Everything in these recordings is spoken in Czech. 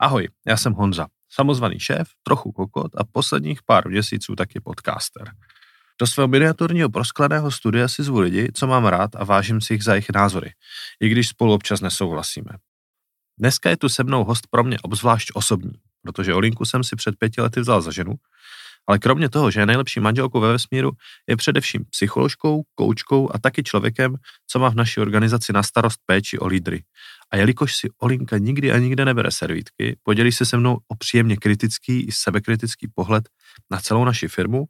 Ahoj, já jsem Honza, samozvaný šéf, trochu kokot a posledních pár měsíců taky podcaster. Do svého miniaturního proskleného studia si zvu lidi, co mám rád a vážím si jich za jejich názory, i když spolu občas nesouhlasíme. Dneska je tu se mnou host pro mě obzvlášť osobní, protože Olinku jsem si před pěti lety vzal za ženu, ale kromě toho, že je nejlepší manželkou ve vesmíru, je především psycholožkou, koučkou a taky člověkem, co má v naší organizaci na starost péči o lídry. A jelikož si Olinka nikdy a nikde nebere servítky, podělí se se mnou o příjemně kritický i sebekritický pohled na celou naši firmu,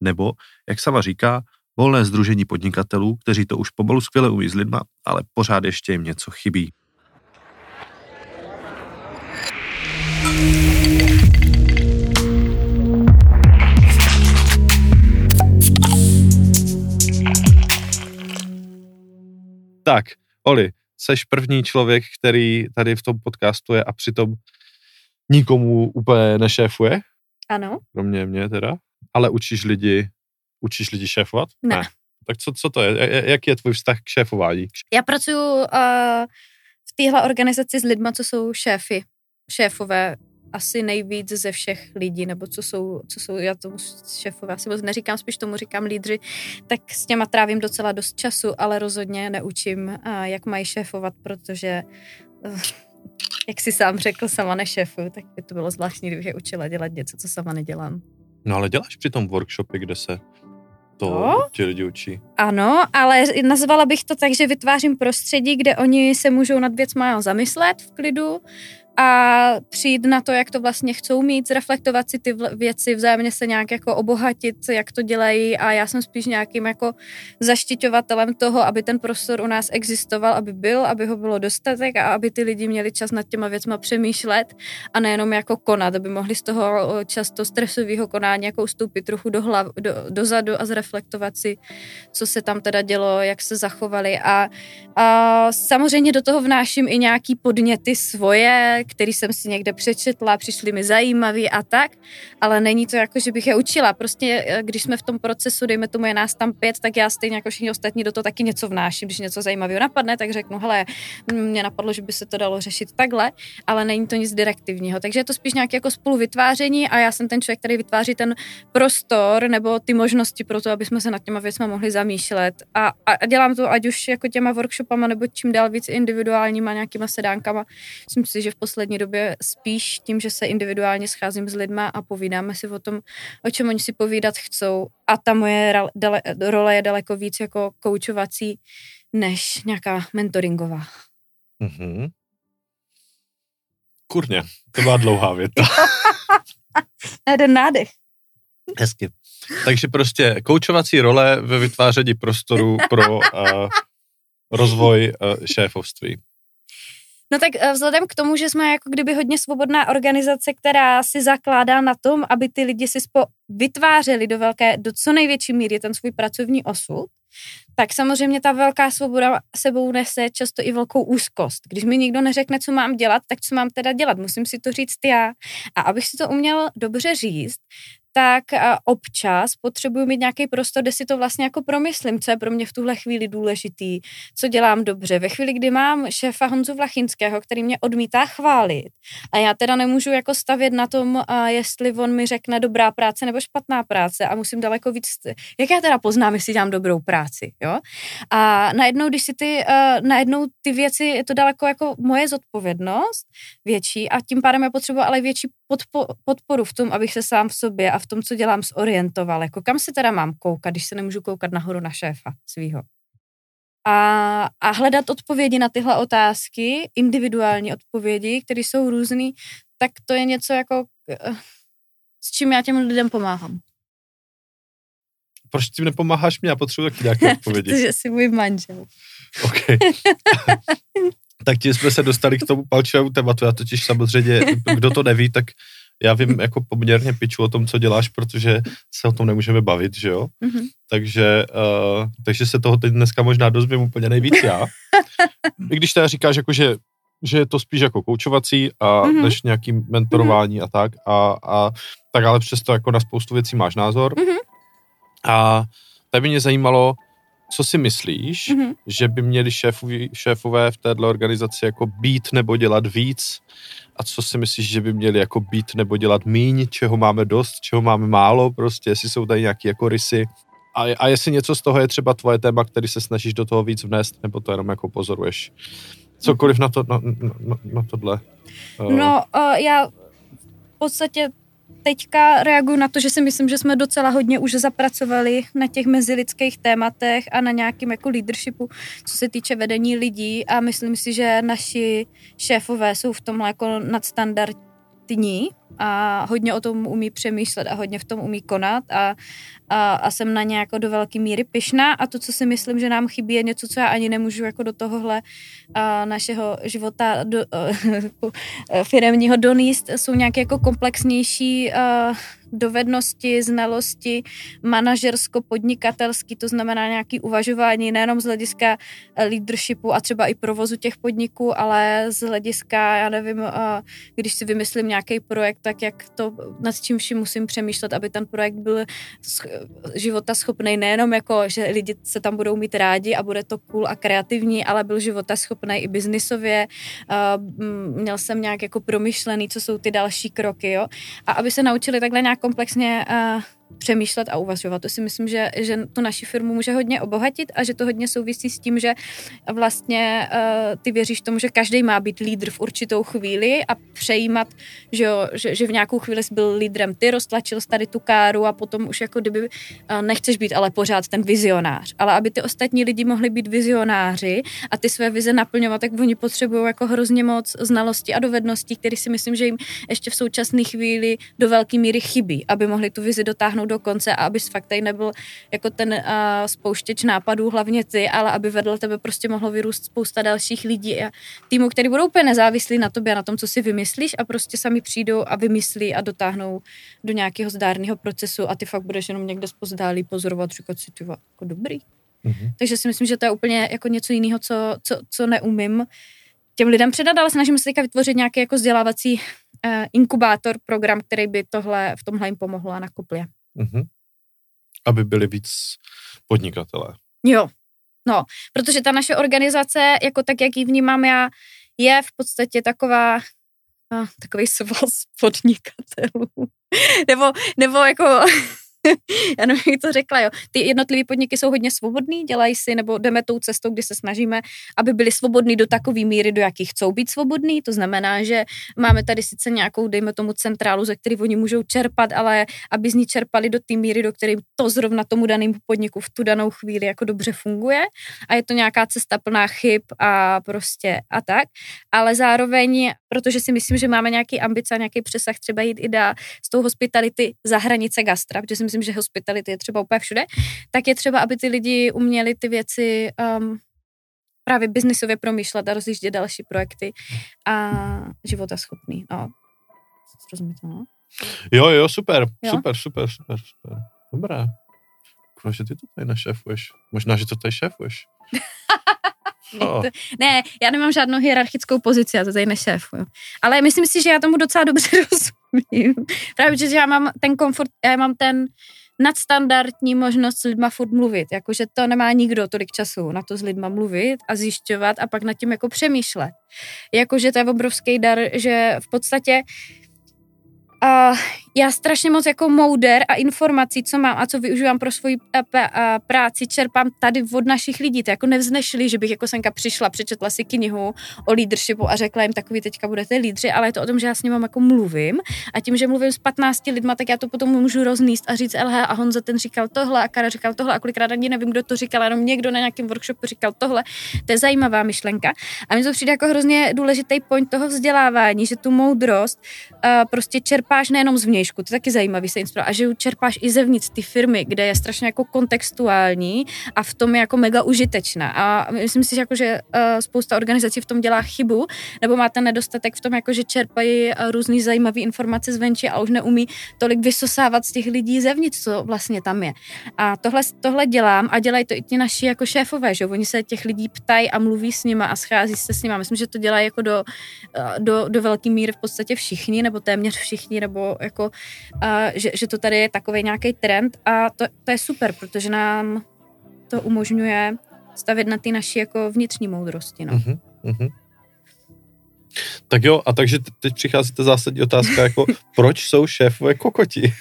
nebo, jak sama říká, volné združení podnikatelů, kteří to už pomalu skvěle umí s lidma, ale pořád ještě jim něco chybí. Tak, Oli, seš první člověk, který tady v tom podcastu je a přitom nikomu úplně nešéfuje. Ano. Kromě mě teda. Ale učíš lidi, učíš lidi šéfovat? Ne. ne. Tak co, co to je? Jaký je tvůj vztah k šéfování? Já pracuji uh, v téhle organizaci s lidmi, co jsou šéfy, šéfové asi nejvíc ze všech lidí, nebo co jsou, co jsou já tomu šéfové, asi moc neříkám, spíš tomu říkám lídři, tak s těma trávím docela dost času, ale rozhodně neučím, jak mají šéfovat, protože eh, jak si sám řekl, sama nešéfuju, tak by to bylo zvláštní, kdybych je učila dělat něco, co sama nedělám. No ale děláš při tom workshopě, kde se to no? ti lidi učí. Ano, ale nazvala bych to tak, že vytvářím prostředí, kde oni se můžou nad věcma zamyslet v klidu, a přijít na to, jak to vlastně chcou mít, zreflektovat si ty věci, vzájemně se nějak jako obohatit, jak to dělají a já jsem spíš nějakým jako zaštiťovatelem toho, aby ten prostor u nás existoval, aby byl, aby ho bylo dostatek a aby ty lidi měli čas nad těma věcma přemýšlet a nejenom jako konat, aby mohli z toho často stresového konání jako ustoupit trochu do hlav, do, dozadu a zreflektovat si, co se tam teda dělo, jak se zachovali a, a samozřejmě do toho vnáším i nějaký podněty svoje, který jsem si někde přečetla, přišly mi zajímavý a tak, ale není to jako, že bych je učila. Prostě eh, když jsme v tom procesu, dejme tomu je nás tam pět, tak já stejně jako všichni ostatní do toho taky něco vnáším. Když něco zajímavého napadne, tak řeknu, hele, mě napadlo, že by se to dalo řešit takhle, ale není to nic direktivního. Takže je to spíš nějaké jako spoluvytváření a já jsem ten člověk, který vytváří ten prostor nebo ty možnosti pro to, aby jsme se nad těma věcmi mohli zamýšlet. A, a dělám to ať už jako těma workshopama nebo čím dál víc individuálníma nějakýma sedánkama. Myslím si, že v poslední době spíš tím, že se individuálně scházím s lidma a povídáme si o tom, o čem oni si povídat chcou. A ta moje role je daleko víc jako koučovací, než nějaká mentoringová. Mm-hmm. Kurně, to byla dlouhá věta. Jeden nádech. Hezky. Takže prostě koučovací role ve vytváření prostoru pro uh, rozvoj uh, šéfovství. No tak eh, vzhledem k tomu, že jsme jako kdyby hodně svobodná organizace, která si zakládá na tom, aby ty lidi si spo vytvářeli do velké, do co největší míry ten svůj pracovní osud, tak samozřejmě ta velká svoboda sebou nese často i velkou úzkost. Když mi nikdo neřekne, co mám dělat, tak co mám teda dělat? Musím si to říct já. A abych si to uměl dobře říct, tak občas potřebuji mít nějaký prostor, kde si to vlastně jako promyslím, co je pro mě v tuhle chvíli důležitý, co dělám dobře. Ve chvíli, kdy mám šéfa Honzu Vlachinského, který mě odmítá chválit a já teda nemůžu jako stavět na tom, jestli on mi řekne dobrá práce nebo špatná práce a musím daleko víc, jak já teda poznám, jestli dělám dobrou práci, jo? A najednou, když si ty, najednou ty věci, je to daleko jako moje zodpovědnost větší a tím pádem já potřebuji ale větší podpo, podporu v tom, abych se sám v sobě a v tom, co dělám, zorientoval. Jako kam se teda mám koukat, když se nemůžu koukat nahoru na šéfa svýho. A, a hledat odpovědi na tyhle otázky, individuální odpovědi, které jsou různé, tak to je něco jako, eh, s čím já těm lidem pomáhám. Proč tím nepomáháš mě? Já potřebuji taky nějaké odpovědi. Protože jsi můj manžel. OK. tak tím jsme se dostali k tomu palčivému tématu. Já totiž samozřejmě, kdo to neví, tak já vím jako poměrně piču o tom, co děláš, protože se o tom nemůžeme bavit, že jo? Mm-hmm. Takže, uh, takže se toho teď dneska možná dozvím úplně nejvíc já. I když teda říkáš, jako, že, že je to spíš jako koučovací a mm-hmm. než nějaký mentorování mm-hmm. a tak, a, a tak ale přesto jako na spoustu věcí máš názor. Mm-hmm. A tady by mě zajímalo, co si myslíš, mm-hmm. že by měli šéfovi, šéfové v této organizaci jako být nebo dělat víc a co si myslíš, že by měli jako být nebo dělat míň, čeho máme dost, čeho máme málo, prostě jestli jsou tady nějaké jako rysy a, a jestli něco z toho je třeba tvoje téma, který se snažíš do toho víc vnést, nebo to jenom jako pozoruješ. Cokoliv na, to, na, na, na tohle. No, uh, já v podstatě teďka reaguju na to, že si myslím, že jsme docela hodně už zapracovali na těch mezilidských tématech a na nějakým jako leadershipu, co se týče vedení lidí. A myslím si, že naši šéfové jsou v tomhle jako nadstandardní a hodně o tom umí přemýšlet a hodně v tom umí konat a, a, a jsem na ně jako do velké míry pyšná a to, co si myslím, že nám chybí, je něco, co já ani nemůžu jako do tohohle a, našeho života do, a, firemního doníst, jsou nějaké jako komplexnější a, dovednosti, znalosti, manažersko-podnikatelský, to znamená nějaký uvažování nejenom z hlediska leadershipu a třeba i provozu těch podniků, ale z hlediska, já nevím, eh, když si vymyslím nějaký projekt, tak jak to, nad čím vším musím přemýšlet, aby ten projekt byl života schopný nejenom jako, že lidi se tam budou mít rádi a bude to cool a kreativní, ale byl života schopný i biznisově. Eh, měl jsem nějak jako promyšlený, co jsou ty další kroky, jo. A aby se naučili takhle nějak komplexně uh, přemýšlet a uvažovat. To si myslím, že, že to naši firmu může hodně obohatit a že to hodně souvisí s tím, že vlastně uh, ty věříš tomu, že každý má být lídr v určitou chvíli a přejímat, že, jo, že, že v nějakou chvíli jsi byl lídrem ty, roztlačil tady tu káru a potom už jako kdyby uh, nechceš být ale pořád ten vizionář. Ale aby ty ostatní lidi mohli být vizionáři a ty své vize naplňovat, tak oni potřebují jako hrozně moc znalostí a dovedností, které si myslím, že jim ještě v současné chvíli do velké míry chybí, aby mohli tu vizi dotáhnout do konce a abys fakt tady nebyl jako ten uh, spouštěč nápadů, hlavně ty, ale aby vedle tebe prostě mohlo vyrůst spousta dalších lidí a týmů, který budou úplně nezávislí na tobě, na tom, co si vymyslíš a prostě sami přijdou a vymyslí a dotáhnou do nějakého zdárného procesu a ty fakt budeš jenom někde spozdálí pozorovat, říkat si, ty jako dobrý. Mm-hmm. Takže si myslím, že to je úplně jako něco jiného, co, co, co neumím těm lidem předat, ale snažím se teďka vytvořit nějaký jako vzdělávací uh, inkubátor, program, který by tohle v tomhle jim pomohl a nakopl Mm-hmm. Aby byli víc podnikatelé. Jo, no, protože ta naše organizace, jako tak, jak ji vnímám já, je v podstatě taková, takový svaz podnikatelů. nebo, nebo jako já nevím, jak to řekla, jo. Ty jednotlivé podniky jsou hodně svobodný, dělají si, nebo jdeme tou cestou, kdy se snažíme, aby byli svobodní do takové míry, do jakých chcou být svobodní. To znamená, že máme tady sice nějakou, dejme tomu, centrálu, ze který oni můžou čerpat, ale aby z ní čerpali do té míry, do které to zrovna tomu danému podniku v tu danou chvíli jako dobře funguje. A je to nějaká cesta plná chyb a prostě a tak. Ale zároveň, protože si myslím, že máme nějaký ambice a nějaký přesah třeba jít i dá s tou hospitality za hranice gastra, protože si myslím, že hospitality je třeba úplně všude, tak je třeba, aby ty lidi uměli ty věci um, právě biznisově promýšlet a rozjíždět další projekty a života schopný. No. Rozumíte, no? Jo, jo, super, jo? super, super, super, super. Dobré. Kurva, že ty to tady nešéfuješ. Možná, že to tady šéfuješ. Oh. Ne, já nemám žádnou hierarchickou pozici, já to tady nešéfuju. Ale myslím si, že já tomu docela dobře rozumím. Právě, že já mám ten komfort, já mám ten nadstandardní možnost s lidma furt mluvit, jakože to nemá nikdo tolik času na to s lidma mluvit a zjišťovat a pak nad tím jako přemýšlet. Jakože to je obrovský dar, že v podstatě a já strašně moc jako mouder a informací, co mám a co využívám pro svoji eh, eh, práci, čerpám tady od našich lidí. To jako nevznešli, že bych jako senka přišla, přečetla si knihu o leadershipu a řekla jim takový teďka budete lídři, ale je to o tom, že já s ním jako mluvím a tím, že mluvím s 15 lidma, tak já to potom můžu rozníst a říct, LH a Honza ten říkal tohle a Kara říkal tohle a kolikrát ani nevím, kdo to říkal, jenom někdo na nějakém workshopu říkal tohle. To je zajímavá myšlenka. A mi to přijde jako hrozně důležitý point toho vzdělávání, že tu moudrost prostě čerpáš nejenom z vnějšku, to je taky zajímavý se inspirovat, a že čerpáš i zevnitř ty firmy, kde je strašně jako kontextuální a v tom je jako mega užitečná. A myslím si, že, jako, že uh, spousta organizací v tom dělá chybu, nebo má ten nedostatek v tom, jako, že čerpají uh, různý zajímavé informace zvenčí a už neumí tolik vysosávat z těch lidí zevnitř, co vlastně tam je. A tohle, tohle dělám a dělají to i ti naši jako šéfové, že oni se těch lidí ptají a mluví s nima a schází se s nima. Myslím, že to dělají jako do, do, do velké míry v podstatě všichni, nebo téměř všichni, nebo jako a že, že to tady je takový nějaký trend a to, to je super, protože nám to umožňuje stavět na ty naší jako vnitřní moudrosti. No. Uh-huh, uh-huh. Tak jo, a takže teď přichází ta zásadní otázka, jako proč jsou šéfové kokoti?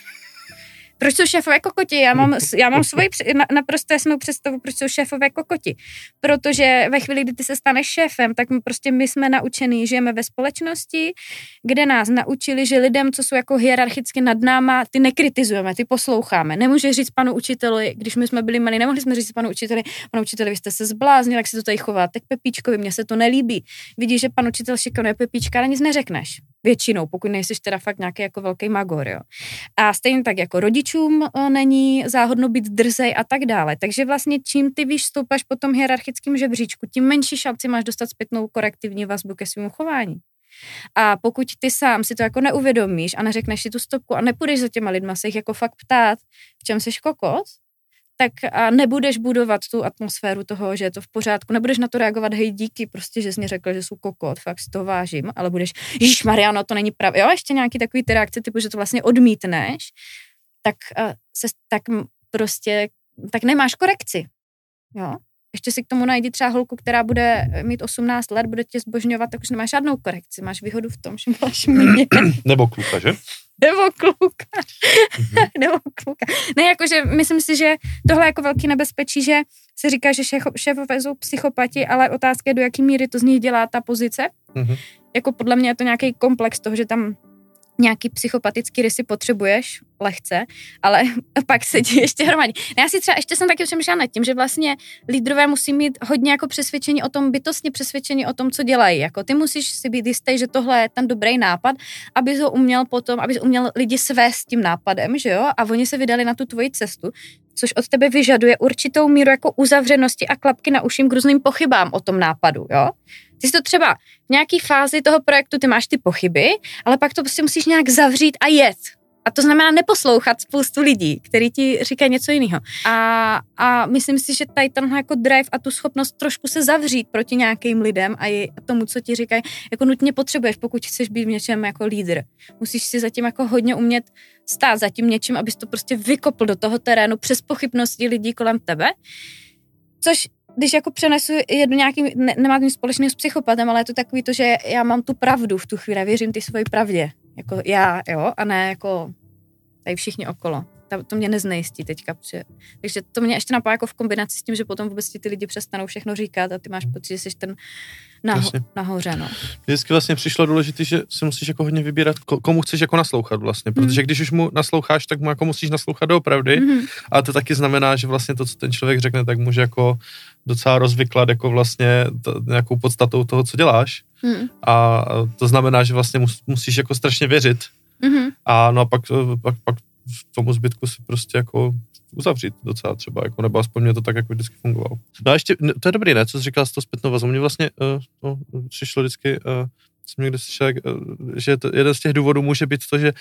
Proč jsou šéfové kokoti? Já mám, já mám svoji naprosto jasnou představu, proč jsou šéfové kokoti. Protože ve chvíli, kdy ty se staneš šéfem, tak my prostě my jsme naučení, žijeme ve společnosti, kde nás naučili, že lidem, co jsou jako hierarchicky nad náma, ty nekritizujeme, ty posloucháme. Nemůže říct panu učiteli, když my jsme byli malí, nemohli jsme říct panu učiteli, panu učiteli, vy jste se zbláznil, jak se to tady chová, tak Pepíčkovi, mně se to nelíbí. Vidíš, že pan učitel šikanuje Pepíčka, ale nic neřekneš. Většinou, pokud nejsi teda fakt nějaký jako velký magor, jo. A stejně tak jako rodičům eh, není záhodno být drzej a tak dále. Takže vlastně čím ty víš po tom hierarchickém žebříčku, tím menší šanci máš dostat zpětnou korektivní vazbu ke svému chování. A pokud ty sám si to jako neuvědomíš a neřekneš si tu stopku a nepůjdeš za těma lidma se jich jako fakt ptát, v čem jsi kokot, tak a nebudeš budovat tu atmosféru toho, že je to v pořádku, nebudeš na to reagovat, hej, díky, prostě, že jsi mě řekl, že jsou kokot, fakt si to vážím, ale budeš, Ježíš Mariano, to není pravda, jo, ještě nějaký takový ty reakce, typu, že to vlastně odmítneš, tak, se, tak prostě, tak nemáš korekci, jo. Ještě si k tomu najdi třeba holku, která bude mít 18 let, bude tě zbožňovat, tak už nemáš žádnou korekci. Máš výhodu v tom, že máš mě. Nebo kluka, že? Nebo kluka. Mm-hmm. Nebo kluka. Ne, jakože myslím si, že tohle je jako velký nebezpečí, že se říká, že šéfové jsou psychopati, ale otázka je, do jaký míry to z nich dělá ta pozice. Mm-hmm. Jako podle mě je to nějaký komplex toho, že tam nějaký psychopatický rysy potřebuješ, lehce, ale pak se ti ještě hromadí. Já si třeba ještě jsem taky přemýšlela nad tím, že vlastně lídrové musí mít hodně jako přesvědčení o tom, bytostně přesvědčení o tom, co dělají. Jako ty musíš si být jistý, že tohle je ten dobrý nápad, aby ho uměl potom, aby uměl lidi svést tím nápadem, že jo, a oni se vydali na tu tvoji cestu, což od tebe vyžaduje určitou míru jako uzavřenosti a klapky na uším k různým pochybám o tom nápadu, jo. Ty jsi to třeba v nějaké fázi toho projektu, ty máš ty pochyby, ale pak to prostě musíš nějak zavřít a jet. A to znamená neposlouchat spoustu lidí, kteří ti říkají něco jiného. A, a myslím si, že tady tenhle jako drive a tu schopnost trošku se zavřít proti nějakým lidem a i tomu, co ti říkají, jako nutně potřebuješ, pokud chceš být v něčem jako lídr. Musíš si zatím jako hodně umět stát za tím něčím, abys to prostě vykopl do toho terénu přes pochybnosti lidí kolem tebe. Což když jako přenesu jednu nějaký, ne, nemá nic společného s psychopatem, ale je to takový to, že já mám tu pravdu v tu chvíli, věřím ty svoji pravdě. Jako já, jo, a ne jako tady všichni okolo. To, to mě neznejistí teďka. Protože, takže to mě ještě napadá jako v kombinaci s tím, že potom vůbec ti ty lidi přestanou všechno říkat a ty máš pocit, že jsi ten naho, nahoře. No. Vždycky vlastně přišlo důležité, že si musíš jako hodně vybírat, komu chceš jako naslouchat vlastně, protože mm. když už mu nasloucháš, tak mu jako musíš naslouchat doopravdy, mm. a to taky znamená, že vlastně to, co ten člověk řekne, tak může jako docela rozvyklat jako vlastně to, nějakou podstatou toho, co děláš. Mm. A to znamená, že vlastně mus, musíš jako strašně věřit. Mm-hmm. A no a pak, pak, pak v tomu zbytku si prostě jako uzavřít docela třeba, jako, nebo aspoň mě to tak jako vždycky fungovalo. No a ještě, to je dobrý, ne, co jsi říkal s tou zpětnou vazbou, mě vlastně uh, no, přišlo vždycky, uh, jsem někde slyšel, uh, že to, jeden z těch důvodů může být to, že,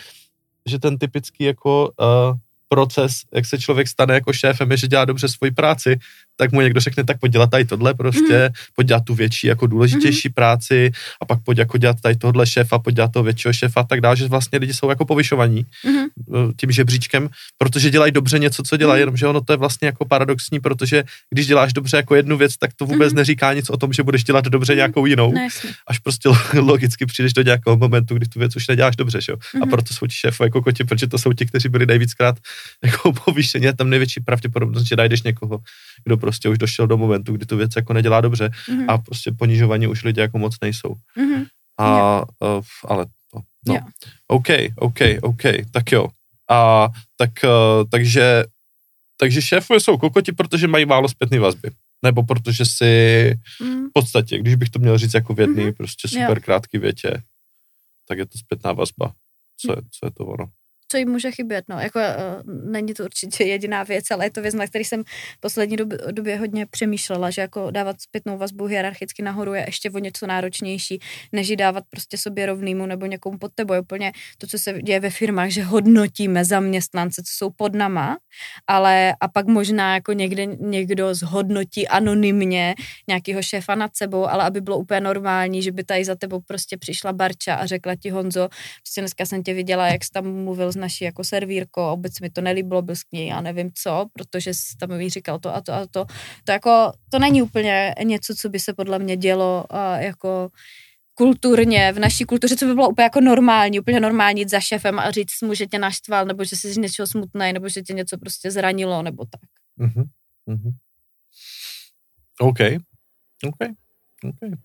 že ten typický jako uh, proces, jak se člověk stane jako šéfem, je, že dělá dobře svoji práci, tak mu někdo řekne, tak pojď dělat tady tohle prostě, mm. pojď dělat tu větší, jako důležitější mm. práci a pak pojď jako dělat tady tohle šéfa, pojď dělat toho většího šéfa a tak dále, že vlastně lidi jsou jako povyšovaní mm. tím žebříčkem, protože dělají dobře něco, co dělají, mm. jenomže ono to je vlastně jako paradoxní, protože když děláš dobře jako jednu věc, tak to vůbec mm. neříká nic o tom, že budeš dělat dobře mm. nějakou jinou, no, až prostě logicky přijdeš do nějakého momentu, kdy tu věc už neděláš dobře, že jo? Mm. A proto jsou ti šéfové jako koti, protože to jsou ti, kteří byli nejvíckrát jako povýšení, tam největší pravděpodobnost, že najdeš někoho, kdo prostě už došel do momentu, kdy tu věc jako nedělá dobře mm-hmm. a prostě ponižovaní už lidi jako moc nejsou. Mm-hmm. A, yeah. uh, ale to, no. Yeah. OK, OK, OK, tak jo. A tak, uh, takže, takže šéfové jsou kokoti, protože mají málo zpětné vazby. Nebo protože si mm. v podstatě, když bych to měl říct jako v mm-hmm. prostě super yeah. krátký větě, tak je to zpětná vazba. Co je, co je to ono? Co jim může chybět. No. Jako, uh, není to určitě jediná věc, ale je to věc, na který jsem poslední době, době hodně přemýšlela, že jako dávat zpětnou vazbu hierarchicky nahoru je ještě o něco náročnější, než ji dávat prostě sobě rovnýmu nebo někomu pod tebou. Je úplně to, co se děje ve firmách, že hodnotíme zaměstnance, co jsou pod nama, ale a pak možná jako někde někdo zhodnotí anonymně nějakého šéfa nad sebou, ale aby bylo úplně normální, že by tady za tebou prostě přišla Barča a řekla ti Honzo, prostě dneska jsem tě viděla, jak jsi tam mluvil s naší jako servírkou, obec mi to nelíbilo, byl s ní, já nevím co, protože tam mi říkal to a to a to. To jako, to není úplně něco, co by se podle mě dělo a jako kulturně, v naší kultuře, co by bylo úplně jako normální, úplně normální jít za šefem a říct mu, že tě naštval, nebo že jsi z něčeho smutný, nebo že tě něco prostě zranilo, nebo tak. Mm-hmm. Mm-hmm. OK. OK. OK.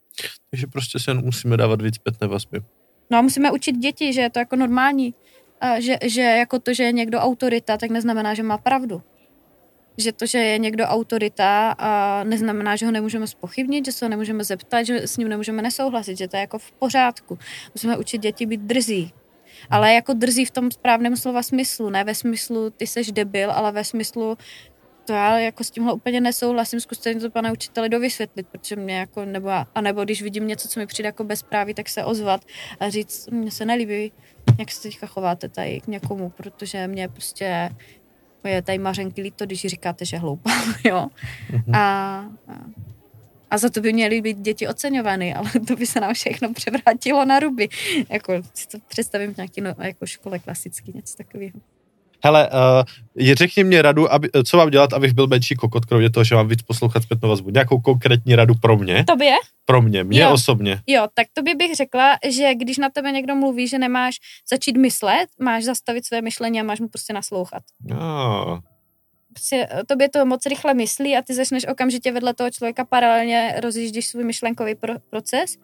Takže prostě se musíme dávat víc zpětné vazby. No a musíme učit děti, že je to jako normální. Že, že jako to, že je někdo autorita, tak neznamená, že má pravdu. Že to, že je někdo autorita, a neznamená, že ho nemůžeme spochybnit, že se ho nemůžeme zeptat, že s ním nemůžeme nesouhlasit, že to je jako v pořádku. Musíme učit děti být drzí. Ale jako drzí v tom správném slova smyslu, ne ve smyslu ty seš debil, ale ve smyslu to já jako s tímhle úplně nesouhlasím, zkuste to pane učiteli dovysvětlit, protože mě jako, nebo, a nebo když vidím něco, co mi přijde jako bezpráví, tak se ozvat a říct, mně se nelíbí, jak se teďka chováte tady k někomu, protože mě prostě je tady Mařenky líto, když říkáte, že hloupá, jo. Mm-hmm. A, a, a za to by měly být děti oceňovány, ale to by se nám všechno převrátilo na ruby. Jako si to představím v nějaký no, jako škole klasický, něco takového. Hele, uh, je řekni mě radu, aby, co mám dělat, abych byl menší kokot, kromě toho, že mám víc poslouchat zpětnou vazbu. Nějakou konkrétní radu pro mě? Tobě? Pro mě, mě jo. osobně. Jo, tak tobě bych řekla, že když na tebe někdo mluví, že nemáš začít myslet, máš zastavit své myšlení a máš mu prostě naslouchat. Oh. Prostě tobě to moc rychle myslí a ty začneš okamžitě vedle toho člověka paralelně rozjíždíš svůj myšlenkový pro- proces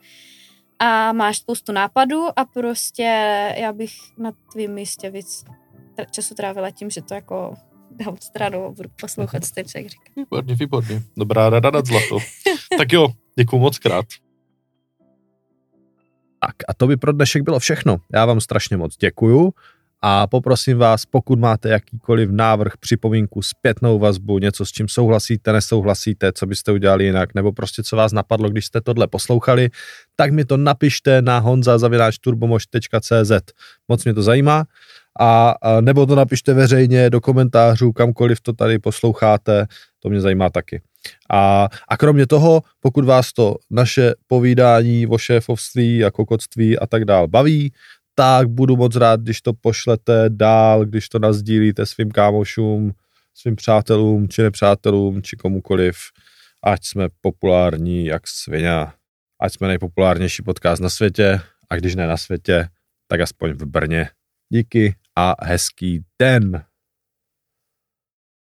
a máš spoustu nápadů a prostě já bych na tvým místě víc času trávila tím, že to jako dám stranu a budu poslouchat, co ten člověk říká. Výborně, výborně. Dobrá rada nad zlato. tak jo, děkuju moc krát. Tak a to by pro dnešek bylo všechno. Já vám strašně moc děkuju a poprosím vás, pokud máte jakýkoliv návrh, připomínku, zpětnou vazbu, něco s čím souhlasíte, nesouhlasíte, co byste udělali jinak, nebo prostě co vás napadlo, když jste tohle poslouchali, tak mi to napište na honza.turbomož.cz. Moc mě to zajímá a, a nebo to napište veřejně do komentářů, kamkoliv to tady posloucháte, to mě zajímá taky. A, a kromě toho, pokud vás to naše povídání o šéfovství a kokotství a tak dál baví, tak budu moc rád, když to pošlete dál, když to nazdílíte svým kámošům, svým přátelům, či nepřátelům, či komukoliv, ať jsme populární jak svině, ať jsme nejpopulárnější podcast na světě, a když ne na světě, tak aspoň v Brně. Díky a hezký den.